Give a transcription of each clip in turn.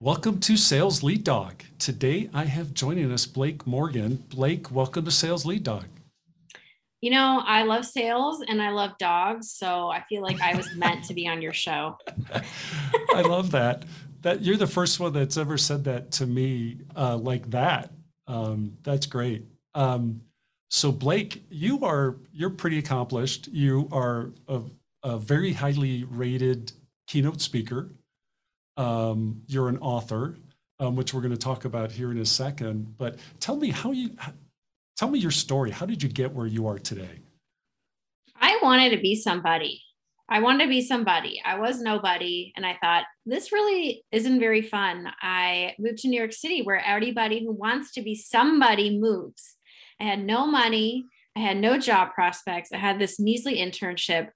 Welcome to Sales Lead Dog. Today I have joining us Blake Morgan. Blake, welcome to Sales Lead Dog. You know, I love sales and I love dogs, so I feel like I was meant to be on your show. I love that. That you're the first one that's ever said that to me uh, like that. Um, that's great. Um, so Blake, you are you're pretty accomplished. You are a, a very highly rated keynote speaker um, you're an author, um, which we're going to talk about here in a second. But tell me how you tell me your story. How did you get where you are today? I wanted to be somebody. I wanted to be somebody. I was nobody. And I thought, this really isn't very fun. I moved to New York City where everybody who wants to be somebody moves. I had no money. I had no job prospects. I had this measly internship.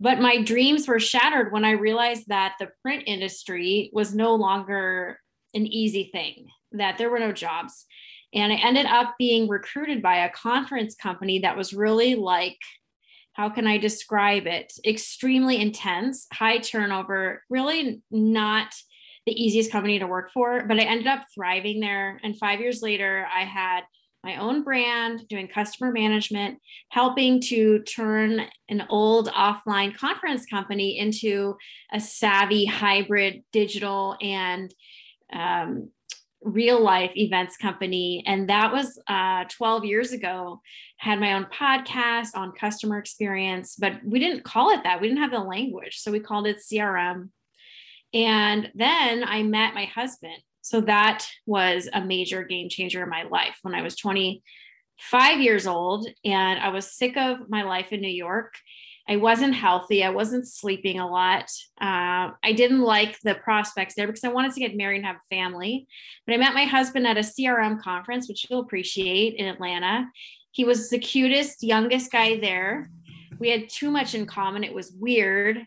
But my dreams were shattered when I realized that the print industry was no longer an easy thing, that there were no jobs. And I ended up being recruited by a conference company that was really like, how can I describe it? Extremely intense, high turnover, really not the easiest company to work for. But I ended up thriving there. And five years later, I had my own brand, doing customer management, helping to turn an old offline conference company into a savvy hybrid digital and um, real life events company. And that was uh, 12 years ago. Had my own podcast on customer experience, but we didn't call it that. We didn't have the language. So we called it CRM. And then I met my husband so that was a major game changer in my life when I was 25 years old and I was sick of my life in New York. I wasn't healthy. I wasn't sleeping a lot. Uh, I didn't like the prospects there because I wanted to get married and have a family. But I met my husband at a CRM conference, which you'll appreciate in Atlanta. He was the cutest, youngest guy there. We had too much in common. It was weird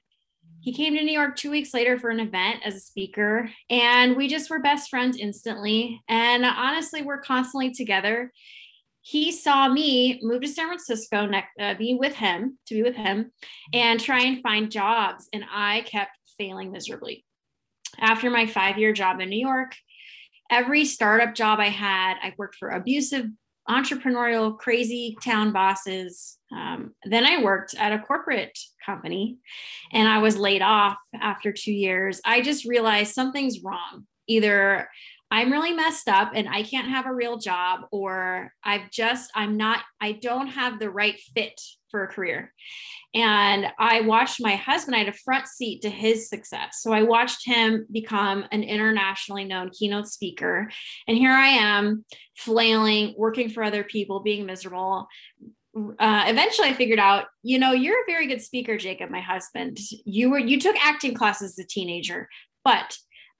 he came to New York two weeks later for an event as a speaker, and we just were best friends instantly. And honestly, we're constantly together. He saw me move to San Francisco, uh, be with him, to be with him, and try and find jobs. And I kept failing miserably. After my five year job in New York, every startup job I had, I worked for abusive entrepreneurial, crazy town bosses. Um, then I worked at a corporate company and I was laid off after two years. I just realized something's wrong. Either I'm really messed up and I can't have a real job, or I've just, I'm not, I don't have the right fit for a career. And I watched my husband, I had a front seat to his success. So I watched him become an internationally known keynote speaker. And here I am flailing, working for other people, being miserable. Uh, eventually I figured out, you know, you're a very good speaker, Jacob, my husband. You were you took acting classes as a teenager, but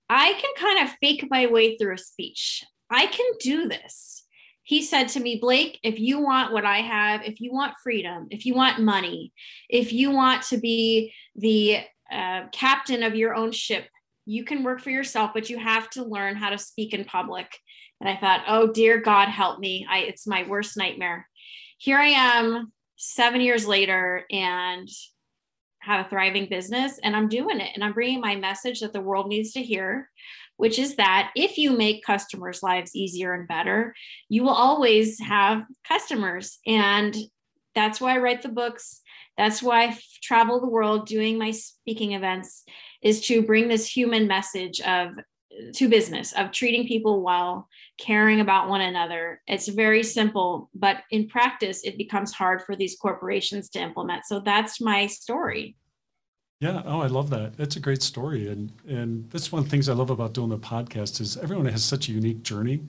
I can kind of fake my way through a speech. I can do this he said to me, Blake, if you want what I have, if you want freedom, if you want money, if you want to be the uh, captain of your own ship, you can work for yourself, but you have to learn how to speak in public. And I thought, oh, dear God, help me. I, it's my worst nightmare. Here I am seven years later and have a thriving business and I'm doing it. And I'm bringing my message that the world needs to hear which is that if you make customers' lives easier and better, you will always have customers. And that's why I write the books. That's why I travel the world doing my speaking events, is to bring this human message of to business of treating people well, caring about one another. It's very simple, but in practice, it becomes hard for these corporations to implement. So that's my story. Yeah. Oh, I love that. It's a great story. And and that's one of the things I love about doing the podcast is everyone has such a unique journey.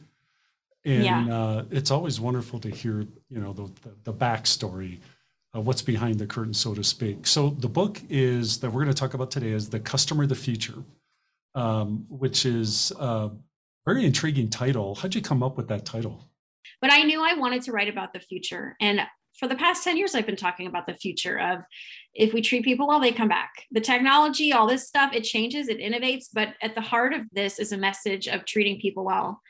And yeah. uh, it's always wonderful to hear, you know, the, the, the backstory, uh, what's behind the curtain, so to speak. So the book is that we're going to talk about today is The Customer the Future, um, which is a very intriguing title. How'd you come up with that title? but I knew I wanted to write about the future. And for the past 10 years, I've been talking about the future of if we treat people well, they come back. The technology, all this stuff, it changes, it innovates. But at the heart of this is a message of treating people well,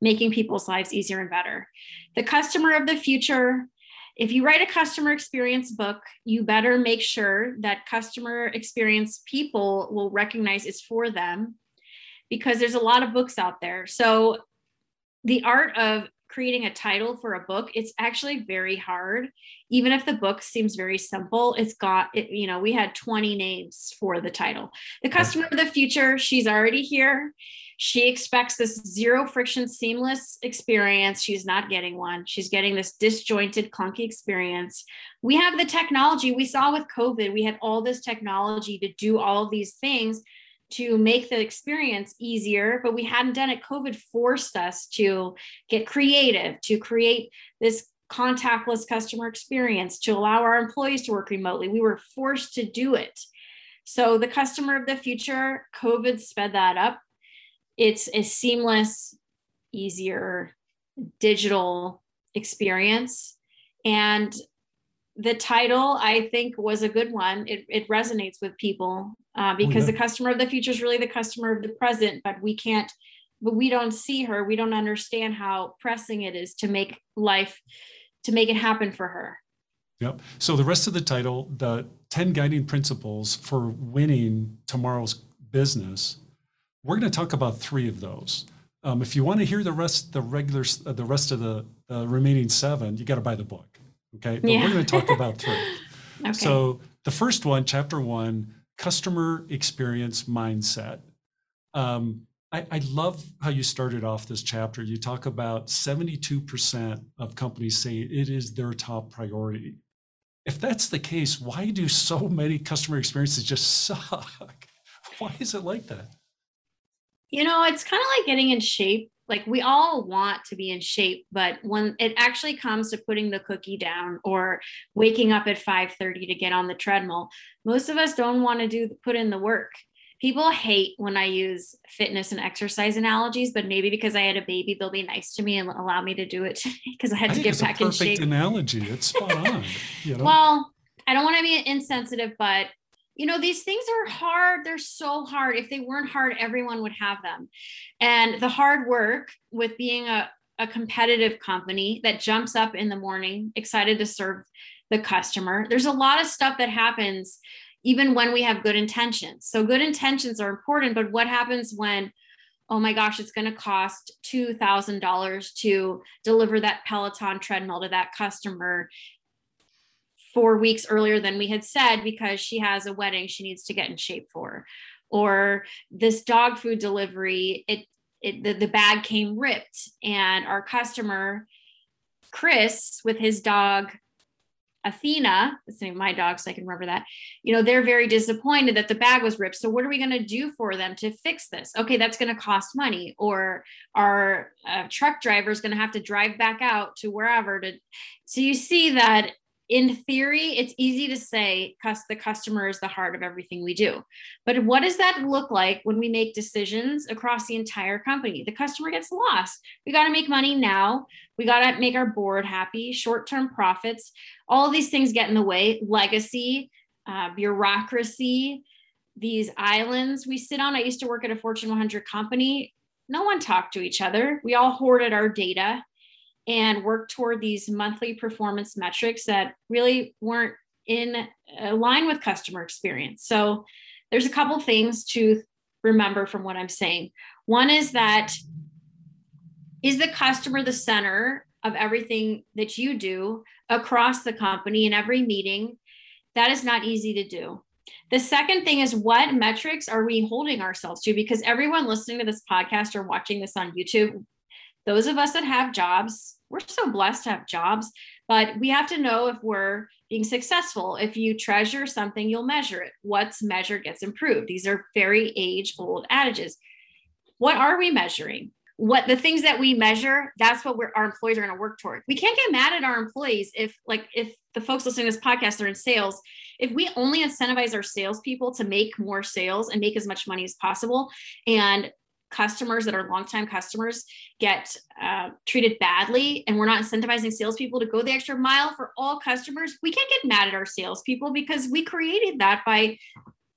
making people's lives easier and better. The customer of the future if you write a customer experience book, you better make sure that customer experience people will recognize it's for them because there's a lot of books out there. So, the art of creating a title for a book, it's actually very hard. Even if the book seems very simple, it's got it, you know, we had 20 names for the title. The customer of the future, she's already here. She expects this zero friction, seamless experience. She's not getting one. She's getting this disjointed, clunky experience. We have the technology we saw with COVID. We had all this technology to do all these things to make the experience easier, but we hadn't done it. COVID forced us to get creative, to create this contactless customer experience, to allow our employees to work remotely. We were forced to do it. So, the customer of the future, COVID sped that up it's a seamless, easier digital experience. And the title, I think, was a good one. It, it resonates with people uh, because oh, yeah. the customer of the future is really the customer of the present, but we can't, but we don't see her. We don't understand how pressing it is to make life, to make it happen for her. Yep. So the rest of the title, the 10 guiding principles for winning tomorrow's business, we're going to talk about three of those. Um, if you want to hear the rest, the regular, uh, the rest of the uh, remaining seven, you got to buy the book. Okay, but yeah. we're going to talk about three. okay. So the first one, chapter one, customer experience mindset. Um, I, I love how you started off this chapter. You talk about 72% of companies say it is their top priority. If that's the case, why do so many customer experiences just suck? Why is it like that? You know, it's kind of like getting in shape. Like we all want to be in shape, but when it actually comes to putting the cookie down or waking up at 5:30 to get on the treadmill, most of us don't want to do put in the work. People hate when I use fitness and exercise analogies, but maybe because I had a baby, they'll be nice to me and allow me to do it because I had I to get back in shape. Perfect analogy. It's spot on. You know? well, I don't want to be insensitive, but you know these things are hard. They're so hard. If they weren't hard everyone would have them. And the hard work with being a, a competitive company that jumps up in the morning excited to serve the customer there's a lot of stuff that happens even when we have good intentions. So good intentions are important but what happens when oh my gosh it's going to cost $2000 to deliver that peloton treadmill to that customer four weeks earlier than we had said because she has a wedding she needs to get in shape for. Or this dog food delivery it, it the, the bag came ripped and our customer chris with his dog athena that's the name of my dog so i can remember that you know they're very disappointed that the bag was ripped. So what are we going to do for them to fix this? Okay that's going to cost money. Or our uh, truck driver is going to have to drive back out to wherever to so you see that in theory, it's easy to say the customer is the heart of everything we do. But what does that look like when we make decisions across the entire company? The customer gets lost. We got to make money now. We got to make our board happy, short term profits. All these things get in the way legacy, uh, bureaucracy, these islands we sit on. I used to work at a Fortune 100 company. No one talked to each other. We all hoarded our data and work toward these monthly performance metrics that really weren't in uh, line with customer experience. So there's a couple things to remember from what I'm saying. One is that is the customer the center of everything that you do across the company in every meeting? That is not easy to do. The second thing is what metrics are we holding ourselves to? Because everyone listening to this podcast or watching this on YouTube, those of us that have jobs, we're so blessed to have jobs, but we have to know if we're being successful. If you treasure something, you'll measure it. What's measured gets improved. These are very age old adages. What are we measuring? What the things that we measure, that's what our employees are going to work toward. We can't get mad at our employees if, like, if the folks listening to this podcast are in sales, if we only incentivize our salespeople to make more sales and make as much money as possible and customers that are longtime customers get uh, treated badly and we're not incentivizing salespeople to go the extra mile for all customers, we can't get mad at our salespeople because we created that by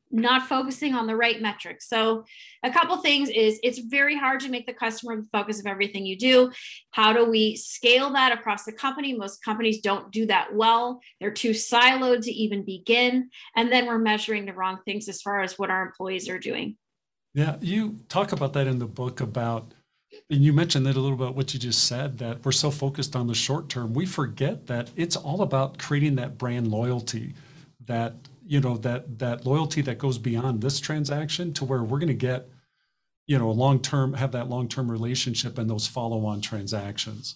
not focusing on the right metrics. So, a couple things is it's very hard to make the customer the focus of everything you do. How do we scale that across the company? Most companies don't do that well. They're too siloed to even begin. And then we're measuring the wrong things as far as what our employees are doing. Yeah, you talk about that in the book about and you mentioned that a little bit what you just said that we're so focused on the short term. We forget that it's all about creating that brand loyalty that you know that that loyalty that goes beyond this transaction to where we're going to get you know a long term have that long term relationship and those follow on transactions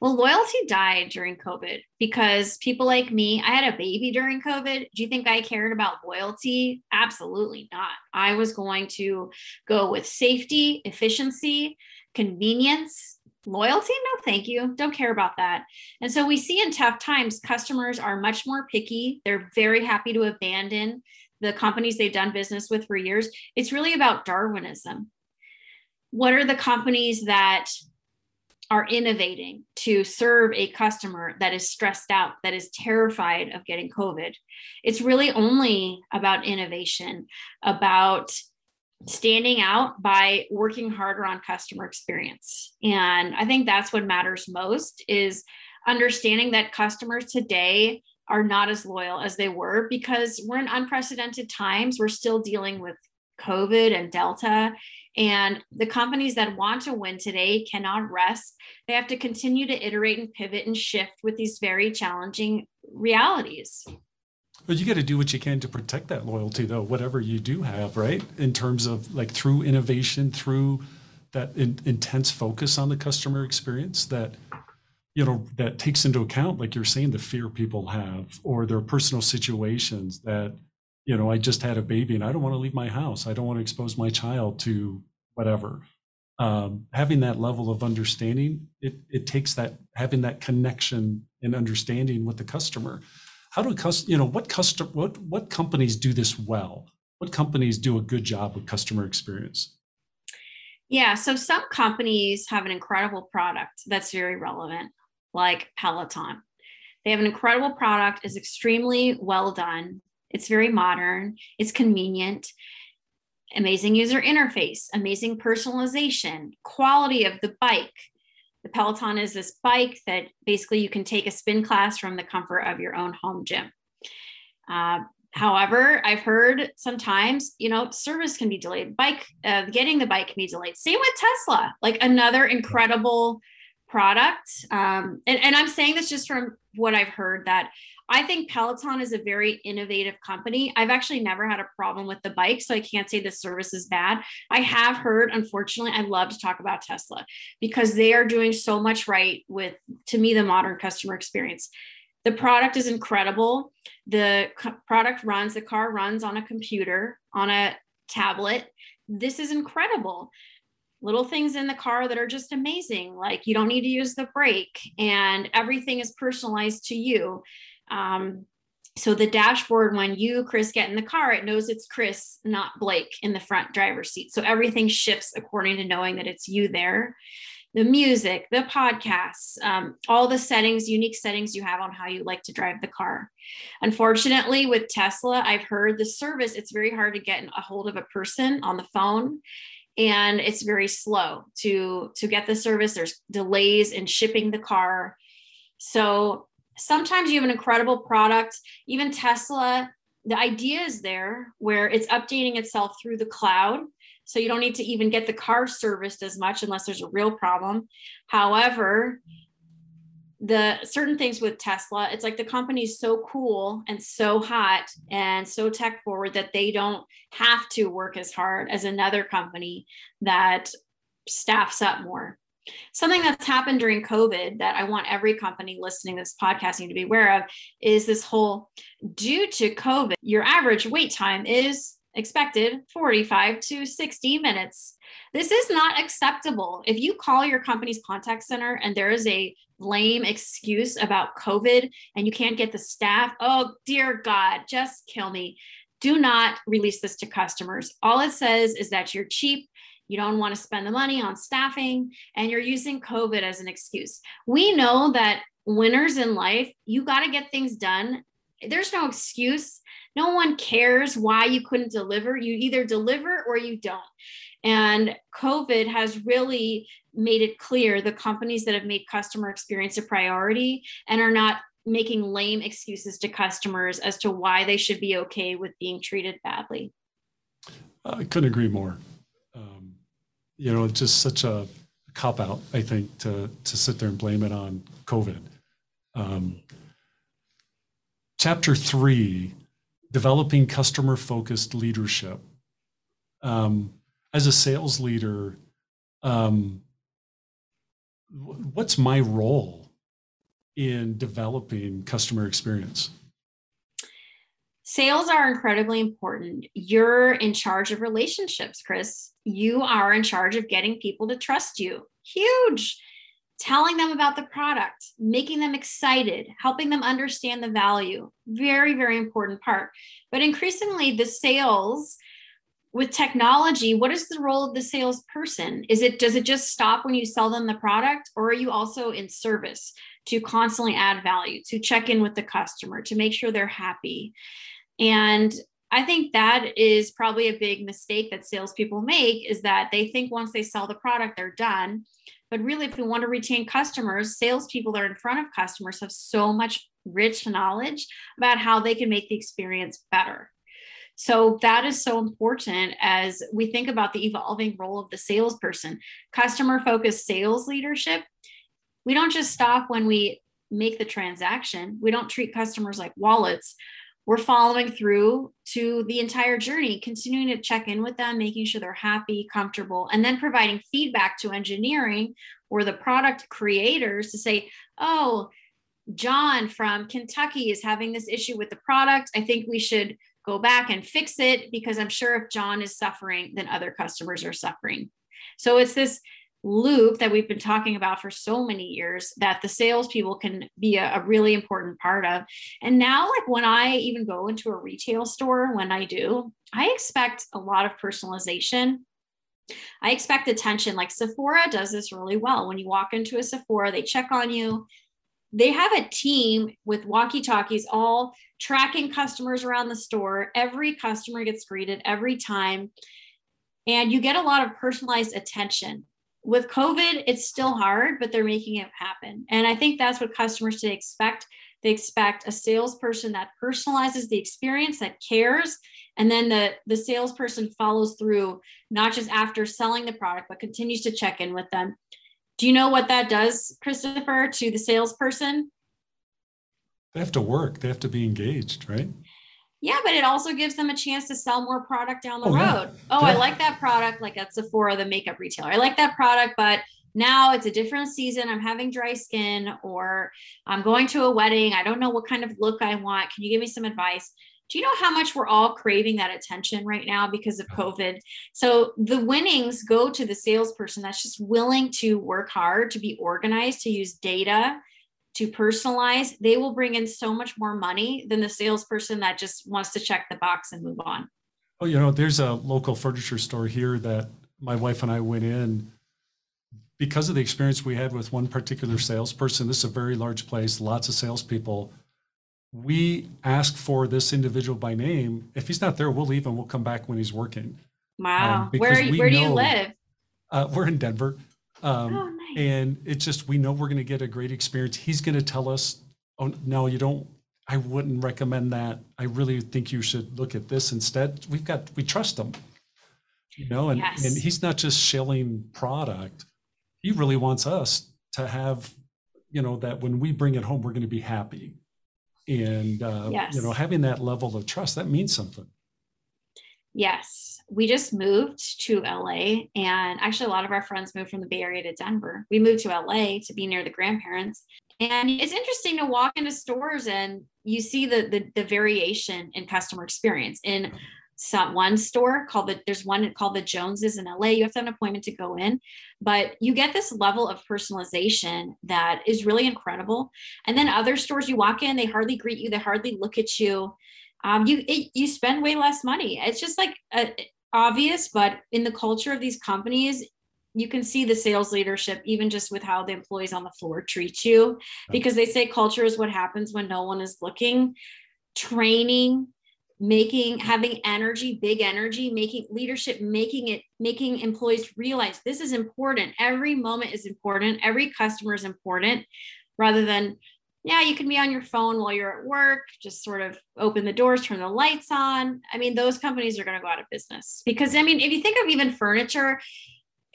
well loyalty died during covid because people like me i had a baby during covid do you think i cared about loyalty absolutely not i was going to go with safety efficiency convenience Loyalty? No, thank you. Don't care about that. And so we see in tough times, customers are much more picky. They're very happy to abandon the companies they've done business with for years. It's really about Darwinism. What are the companies that are innovating to serve a customer that is stressed out, that is terrified of getting COVID? It's really only about innovation, about standing out by working harder on customer experience and i think that's what matters most is understanding that customers today are not as loyal as they were because we're in unprecedented times we're still dealing with covid and delta and the companies that want to win today cannot rest they have to continue to iterate and pivot and shift with these very challenging realities but you got to do what you can to protect that loyalty, though, whatever you do have, right? In terms of like through innovation, through that in, intense focus on the customer experience that you know that takes into account like you're saying the fear people have or their personal situations that you know i just had a baby and i don't want to leave my house. I don't want to expose my child to whatever. Um, having that level of understanding it, it takes that having that connection and understanding with the customer. How do cust you know what custom what what companies do this well? What companies do a good job with customer experience? Yeah so some companies have an incredible product that's very relevant like peloton. They have an incredible product is extremely well done it's very modern it's convenient amazing user interface amazing personalization quality of the bike the Peloton is this bike that basically you can take a spin class from the comfort of your own home gym. Uh, however, I've heard sometimes, you know, service can be delayed. Bike, uh, getting the bike can be delayed. Same with Tesla, like another incredible product. Um, and, and I'm saying this just from what I've heard that I think Peloton is a very innovative company. I've actually never had a problem with the bike, so I can't say the service is bad. I have heard, unfortunately, I love to talk about Tesla because they are doing so much right with, to me, the modern customer experience. The product is incredible. The co- product runs, the car runs on a computer, on a tablet. This is incredible little things in the car that are just amazing like you don't need to use the brake and everything is personalized to you um, so the dashboard, when you, Chris, get in the car, it knows it's Chris, not Blake in the front driver's seat. So everything shifts according to knowing that it's you there. The music, the podcasts, um, all the settings, unique settings you have on how you like to drive the car. Unfortunately, with Tesla, I've heard the service, it's very hard to get a hold of a person on the phone and it's very slow to to get the service there's delays in shipping the car so sometimes you have an incredible product, even Tesla, the idea is there where it's updating itself through the cloud. So you don't need to even get the car serviced as much unless there's a real problem. However, the certain things with Tesla, it's like the company's so cool and so hot and so tech forward that they don't have to work as hard as another company that staffs up more. Something that's happened during COVID that I want every company listening to this podcasting to be aware of is this whole due to COVID, your average wait time is expected 45 to 60 minutes. This is not acceptable. If you call your company's contact center and there is a lame excuse about COVID and you can't get the staff, oh dear God, just kill me. Do not release this to customers. All it says is that you're cheap you don't want to spend the money on staffing, and you're using COVID as an excuse. We know that winners in life, you got to get things done. There's no excuse. No one cares why you couldn't deliver. You either deliver or you don't. And COVID has really made it clear the companies that have made customer experience a priority and are not making lame excuses to customers as to why they should be okay with being treated badly. I couldn't agree more. You know, it's just such a cop out, I think, to to sit there and blame it on COVID. Um, chapter three, developing customer focused leadership. Um, as a sales leader, um, what's my role in developing customer experience? Sales are incredibly important. You're in charge of relationships, Chris. You are in charge of getting people to trust you. Huge. Telling them about the product, making them excited, helping them understand the value. Very, very important part. But increasingly, the sales with technology what is the role of the salesperson is it does it just stop when you sell them the product or are you also in service to constantly add value to check in with the customer to make sure they're happy and i think that is probably a big mistake that salespeople make is that they think once they sell the product they're done but really if we want to retain customers salespeople that are in front of customers have so much rich knowledge about how they can make the experience better so that is so important as we think about the evolving role of the salesperson. Customer focused sales leadership, we don't just stop when we make the transaction, we don't treat customers like wallets. We're following through to the entire journey, continuing to check in with them, making sure they're happy, comfortable, and then providing feedback to engineering or the product creators to say, oh, John from Kentucky is having this issue with the product. I think we should go back and fix it because I'm sure if John is suffering, then other customers are suffering. So it's this loop that we've been talking about for so many years that the salespeople can be a, a, really important part of. And now, like when I even go into a retail store, when I do, I expect a lot of personalization. I expect attention. Like Sephora does this really well. When you walk into a Sephora, they check on you, they have a team with walkie talkies all tracking customers around the store. Every customer gets greeted every time. And you get a lot of personalized attention. With COVID, it's still hard, but they're making it happen. And I think that's what customers should expect. They expect a salesperson that personalizes the experience, that cares, and then the, the salesperson follows through, not just after selling the product, but continues to check in with them do you know what that does, Christopher, to the salesperson? They have to work, they have to be engaged, right? Yeah, but it also gives them a chance to sell more product down the oh, road. Oh, yeah. Oh, yeah. I like that product, like at Sephora, the makeup retailer. I like that product, but now it's a different season. I'm having dry skin, or I'm going to a wedding. I don't know what kind of look I want. Can you give me some advice? do you know how much we're all craving that attention right now because of COVID? So the winnings go to the salesperson that's just willing to work hard, to be organized, to use data, to personalize. They will bring in so much more money than the salesperson that just wants to check the box and move on. Oh, you know, there's a local furniture store here that my wife and I went in because of the experience we had with one particular salesperson. This is a very large place, lots of salespeople we ask for this individual by name. If he's not there, we'll leave and we'll come back when he's working. Wow. Um, where where do you live? Uh, we're in Denver. Um, oh, nice. And it's just, we know we're going to get a great experience. He's going to tell us, oh, no, you don't, I wouldn't recommend that. I really think you should look at this instead. We've got, we trust him, you know, and, yes. and he's not just shelling product. He really wants us to have, you know, that when we bring it home, we're going to be happy and uh, yes. you know having that level of trust that means something yes we just moved to la and actually a lot of our friends moved from the bay area to denver we moved to la to be near the grandparents and it's interesting to walk into stores and you see the the, the variation in customer experience in some one store called the there's one called the Joneses in LA. You have to have an appointment to go in, but you get this level of personalization that is really incredible. And then other stores you walk in, they hardly greet you, they hardly look at you. Um, you it, you spend way less money. It's just like a, obvious, but in the culture of these companies, you can see the sales leadership even just with how the employees on the floor treat you because they say culture is what happens when no one is looking. Training making having energy big energy making leadership making it making employees realize this is important. Every moment is important. Every customer is important rather than yeah you can be on your phone while you're at work just sort of open the doors turn the lights on i mean those companies are going to go out of business because i mean if you think of even furniture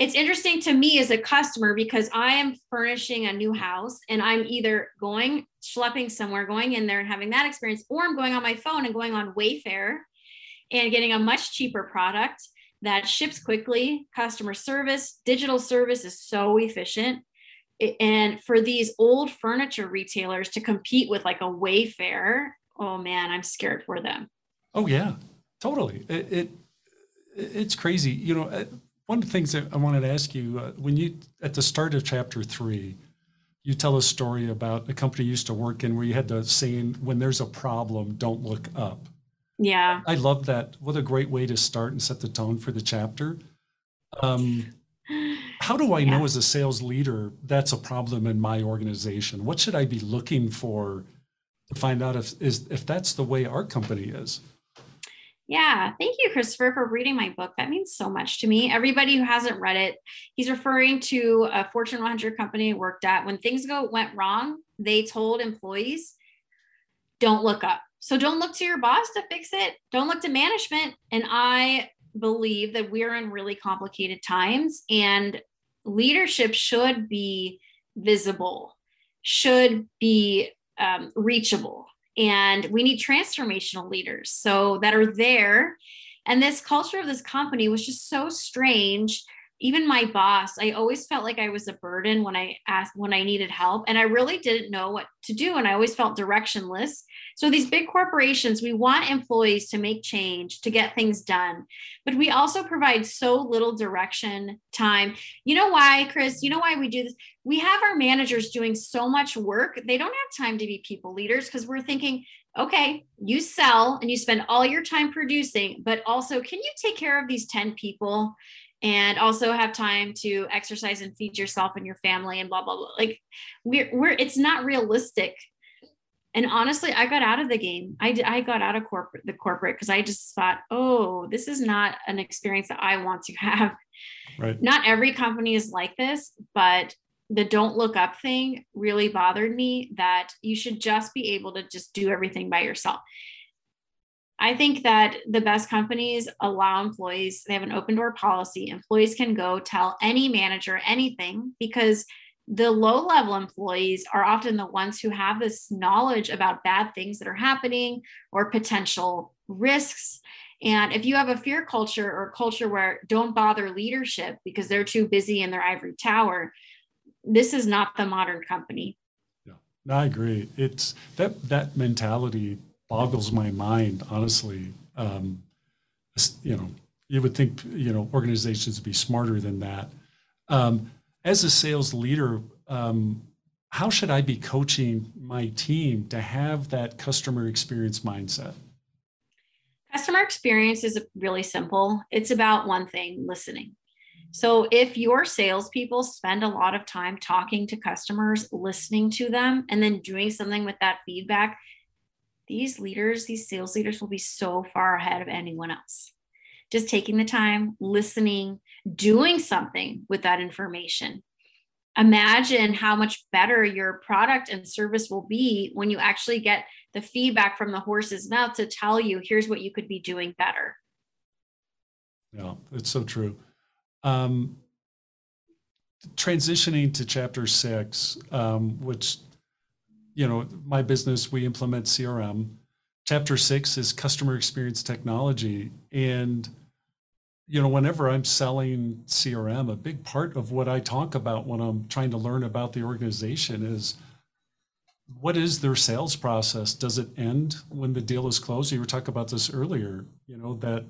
it's interesting to me as a customer because I am furnishing a new house and I'm either going schlepping somewhere, going in there and having that experience, or I'm going on my phone and going on Wayfair and getting a much cheaper product that ships quickly. Customer service, digital service is so efficient. And for these old furniture retailers to compete with like a Wayfair, oh man, I'm scared for them. Oh yeah, totally. It, it it's crazy. You know, one of the things that I wanted to ask you uh, when you at the start of chapter three, you tell a story about a company you used to work in where you had the saying, "When there's a problem, don't look up." Yeah, I love that. What a great way to start and set the tone for the chapter. Um, how do I yeah. know as a sales leader that's a problem in my organization? What should I be looking for to find out if is if that's the way our company is? Yeah, thank you, Christopher, for reading my book. That means so much to me. Everybody who hasn't read it, he's referring to a Fortune 100 company he worked at. When things go went wrong, they told employees, "Don't look up." So don't look to your boss to fix it. Don't look to management. And I believe that we're in really complicated times, and leadership should be visible, should be um, reachable and we need transformational leaders so that are there. And this culture of this company was just so strange. Even my boss i always felt like i was a burden when i asked when i needed help and i really didn't know what to do and i always felt directionless so these big corporations we want employees to make change to get things done but we also provide so little direction time. You know why chris? You know why we do this? We have our managers doing so much work they don't have time to be people leaders because we're thinking okay, you sell and you spend all your time producing, but also can you take care of these 10 people? and also have time to exercise and feed yourself and your family and blah blah blah? Like we're, we're it's not realistic and honestly i got out of the game. I, I got out of corporate the corporate because i just thought oh this is not an experience that i want to have. Right. Not every company is like this but the don't look up thing really bothered me that you should just be able to just do everything by yourself. I think that the best companies allow employees, they have an open door policy. Employees can go tell any manager anything because the low level employees are often the ones who have this knowledge about bad things that are happening or potential risks. And if you have a fear culture or a culture where don't bother leadership because they're too busy in their ivory tower, this is not the modern company. Yeah, I agree. It's that that mentality boggles my mind, honestly. Um, you know, you would think you know organizations would be smarter than that. Um, as a sales leader, um, how should I be coaching my team to have that customer experience mindset? Customer experience is really simple. It's about one thing listening. So, if your salespeople spend a lot of time talking to customers, listening to them, and then doing something with that feedback, these leaders, these sales leaders will be so far ahead of anyone else. Just taking the time, listening, doing something with that information. Imagine how much better your product and service will be when you actually get the feedback from the horse's mouth to tell you, here's what you could be doing better. Yeah, it's so true. Um, transitioning to chapter six, um, which you know, my business, we implement CRM. Chapter six is customer experience technology. And, you know, whenever I'm selling CRM, a big part of what I talk about when I'm trying to learn about the organization is what is their sales process? Does it end when the deal is closed? You were talking about this earlier, you know, that,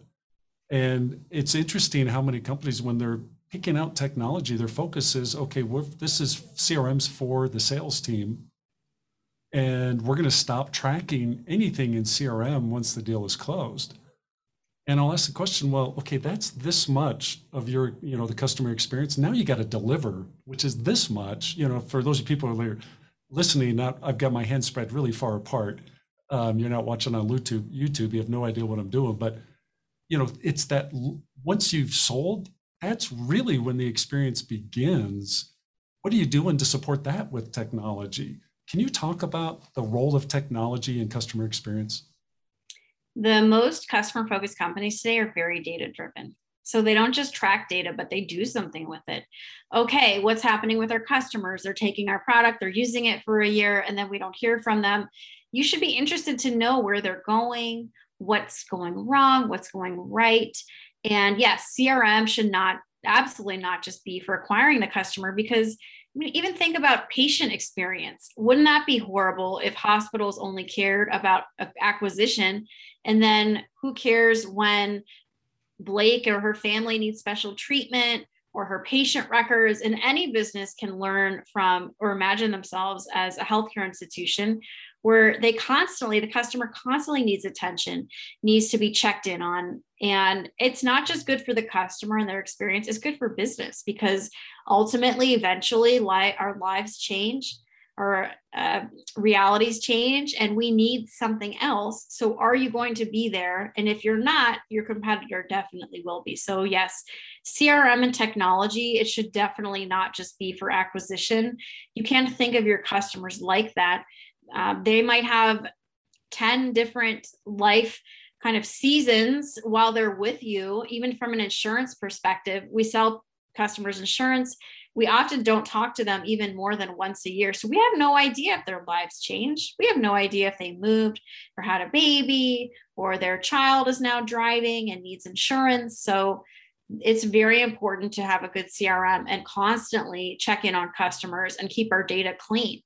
and it's interesting how many companies, when they're picking out technology, their focus is okay, this is CRM's for the sales team and we're going to stop tracking anything in CRM once the deal is closed. And I'll ask the question, well, okay, that's this much of your, you know, the customer experience. Now you got to deliver, which is this much. You know, for those people who are listening, not, I've got my hands spread really far apart. Um, you're not watching on YouTube. YouTube, you have no idea what I'm doing, but you know, it's that once you've sold, that's really when the experience begins. What are you doing to support that with technology? Can you talk about the role of technology in customer experience? The most customer focused companies today are very data driven. So they don't just track data, but they do something with it. Okay, what's happening with our customers? They're taking our product, they're using it for a year, and then we don't hear from them. You should be interested to know where they're going, what's going wrong, what's going right. And yes, CRM should not, absolutely not just be for acquiring the customer because I mean, even think about patient experience. Wouldn't that be horrible if hospitals only cared about acquisition? And then who cares when Blake or her family needs special treatment or her patient records? And any business can learn from or imagine themselves as a healthcare institution where they constantly, the customer constantly needs attention, needs to be checked in on. And it's not just good for the customer and their experience, it's good for business because ultimately, eventually, li- our lives change. Our uh, realities change and we need something else. So, are you going to be there? And if you're not, your competitor definitely will be. So, yes, CRM and technology, it should definitely not just be for acquisition. You can't think of your customers like that uh, they might have 10 different life kind of seasons while they're with you, even from an insurance perspective. We sell customers insurance. We often don't talk to them even more than once a year. So we have no idea if their lives changed. We have no idea if they moved or had a baby or their child is now driving and needs insurance. So it's very important to have a good CRM and constantly check in on customers and keep our data clean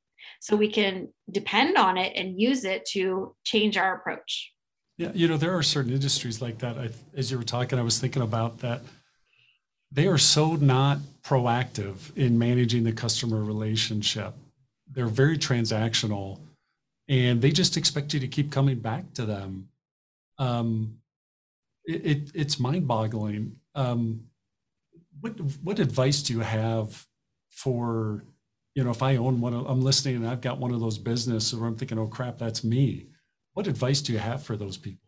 so we can depend on it and use it to change our approach. Yeah, you know, there are certain industries like that. I, as you were talking, I was thinking about that. They are so not proactive in managing the customer relationship. They're very transactional, and they just expect you to keep coming back to them. Um, it, it, it's mind-boggling. Um, what what advice do you have for you know, if I own one, of, I'm listening and I've got one of those businesses where I'm thinking, oh crap, that's me. What advice do you have for those people?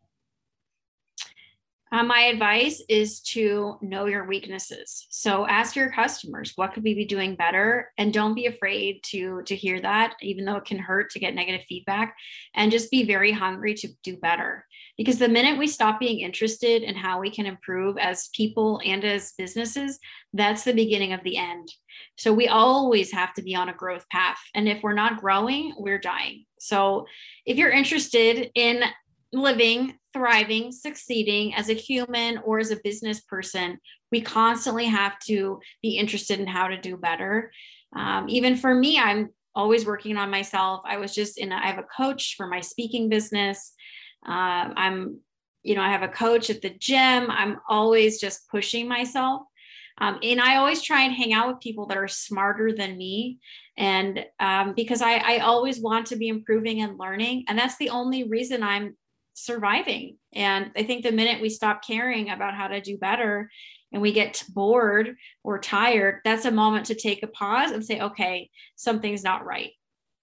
Uh, my advice is to know your weaknesses. So ask your customers, what could we be doing better? And don't be afraid to to hear that, even though it can hurt to get negative feedback. And just be very hungry to do better. Because the minute we stop being interested in how we can improve as people and as businesses, that's the beginning of the end. So we always have to be on a growth path. And if we're not growing, we're dying. So if you're interested in living, thriving, succeeding as a human or as a business person, we constantly have to be interested in how to do better. Um, even for me, I'm always working on myself. I was just in, a, I have a coach for my speaking business. Uh, I'm, you know, I have a coach at the gym. I'm always just pushing myself. Um, and I always try and hang out with people that are smarter than me. And um, because I, I always want to be improving and learning. And that's the only reason I'm surviving. And I think the minute we stop caring about how to do better and we get bored or tired, that's a moment to take a pause and say, okay, something's not right.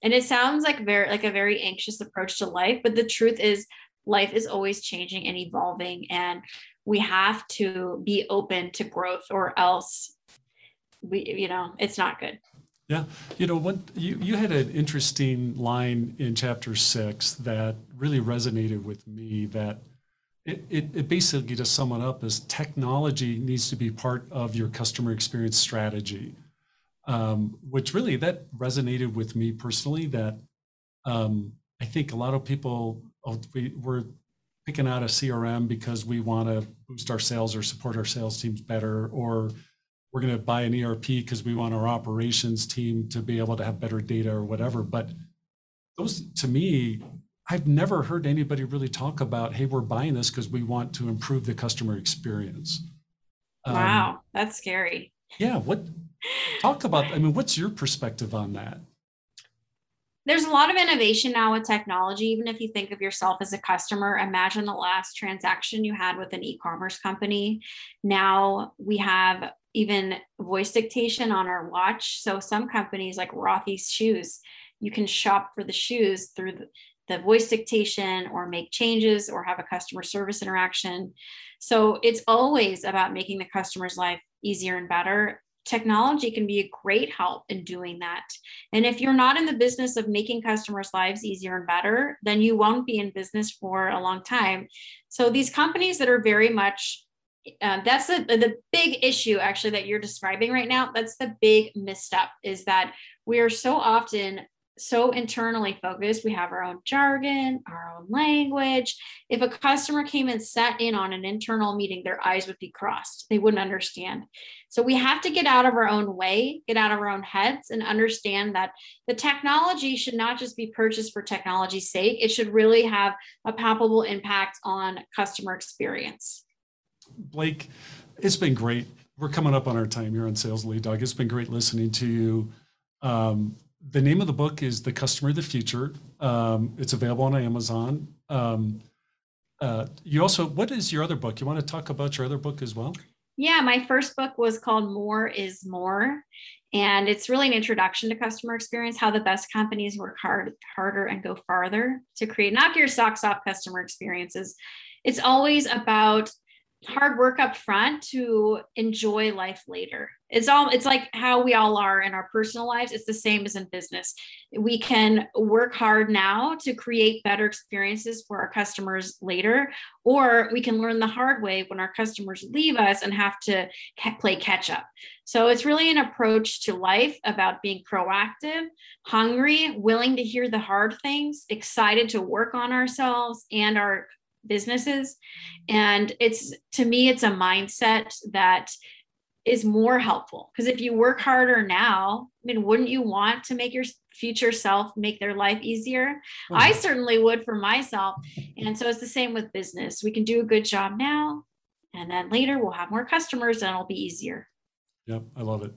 And it sounds like very like a very anxious approach to life, but the truth is life is always changing and evolving and we have to be open to growth or else we you know it's not good. Yeah. You know what you, you had an interesting line in chapter six that really resonated with me that it, it, it basically to sum it up is technology needs to be part of your customer experience strategy um, which really that resonated with me personally that um, i think a lot of people oh, we, we're picking out a crm because we want to boost our sales or support our sales teams better or we're going to buy an ERP because we want our operations team to be able to have better data or whatever. But those, to me, I've never heard anybody really talk about, hey, we're buying this because we want to improve the customer experience. Wow, um, that's scary. Yeah. What, talk about, I mean, what's your perspective on that? There's a lot of innovation now with technology. Even if you think of yourself as a customer, imagine the last transaction you had with an e commerce company. Now we have even voice dictation on our watch. So some companies like Rothy's Shoes, you can shop for the shoes through the, the voice dictation or make changes or have a customer service interaction. So it's always about making the customer's life easier and better technology can be a great help in doing that. And if you're not in the business of making customers' lives easier and better, then you won't be in business for a long time. So these companies that are very much uh, that's the, the big issue actually that you're describing right now that's the big misstep is that we are so often so internally focused. We have our own jargon, our own language. If a customer came and sat in on an internal meeting, their eyes would be crossed. They wouldn't understand. So we have to get out of our own way, get out of our own heads, and understand that the technology should not just be purchased for technology's sake. It should really have a palpable impact on customer experience. Blake, it's been great. We're coming up on our time here on Sales Lead Dog. It's been great listening to you. Um, the name of the book is The Customer of the Future. Um, it's available on Amazon. Um, uh, you also, what is your other book? You want to talk about your other book as well? Yeah, my first book was called More is More. And it's really an introduction to customer experience, how the best companies work hard, harder and go farther to create knock your socks off customer experiences. It's always about hard work up front to enjoy life later. It's all it's like how we all are in our personal lives. It's the same as in business. We can work hard now to create better experiences for our customers later or we can learn the hard way when our customers leave us and have to play catch up. So it's really an approach to life about being proactive hungry willing to hear the hard things excited to work on ourselves and our businesses. And it's to me it's a mindset that is more helpful. Because if you work harder now i mean wouldn't you want to make your future self make their life easier? I certainly would for myself. And so it's the same with business. We can do a good job now and then later we'll have more customers and it'll be easier. Yep i love it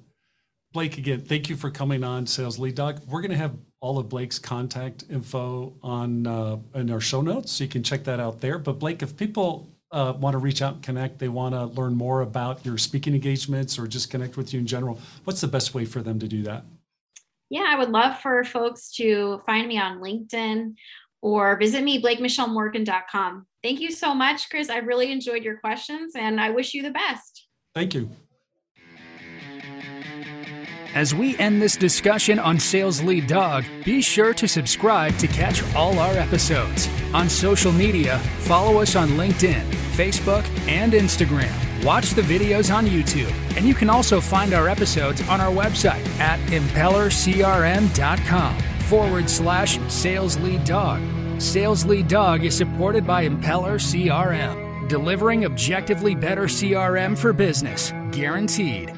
blake again thank you for coming on sales lead dog we're going to have all of Blake's contact info on uh, in our show notes, so you can check that out there. But Blake, if people uh, want to reach out and connect, they want to learn more about your speaking engagements or just connect with you in general, what's the best way for them to do that? Yeah, I would love for folks to find me on LinkedIn or visit me, blakemichellemorgan.com. Thank you so much, Chris. I really enjoyed your questions and I wish you the best. Thank you. As we end this discussion on Sales Lead Dog, be sure to subscribe to catch all our episodes. On social media, follow us on LinkedIn, Facebook, and Instagram. Watch the videos on YouTube, and you can also find our episodes on our website at impellercrm.com forward slash sales lead dog. Sales Lead Dog is supported by Impeller CRM, delivering objectively better CRM for business, guaranteed.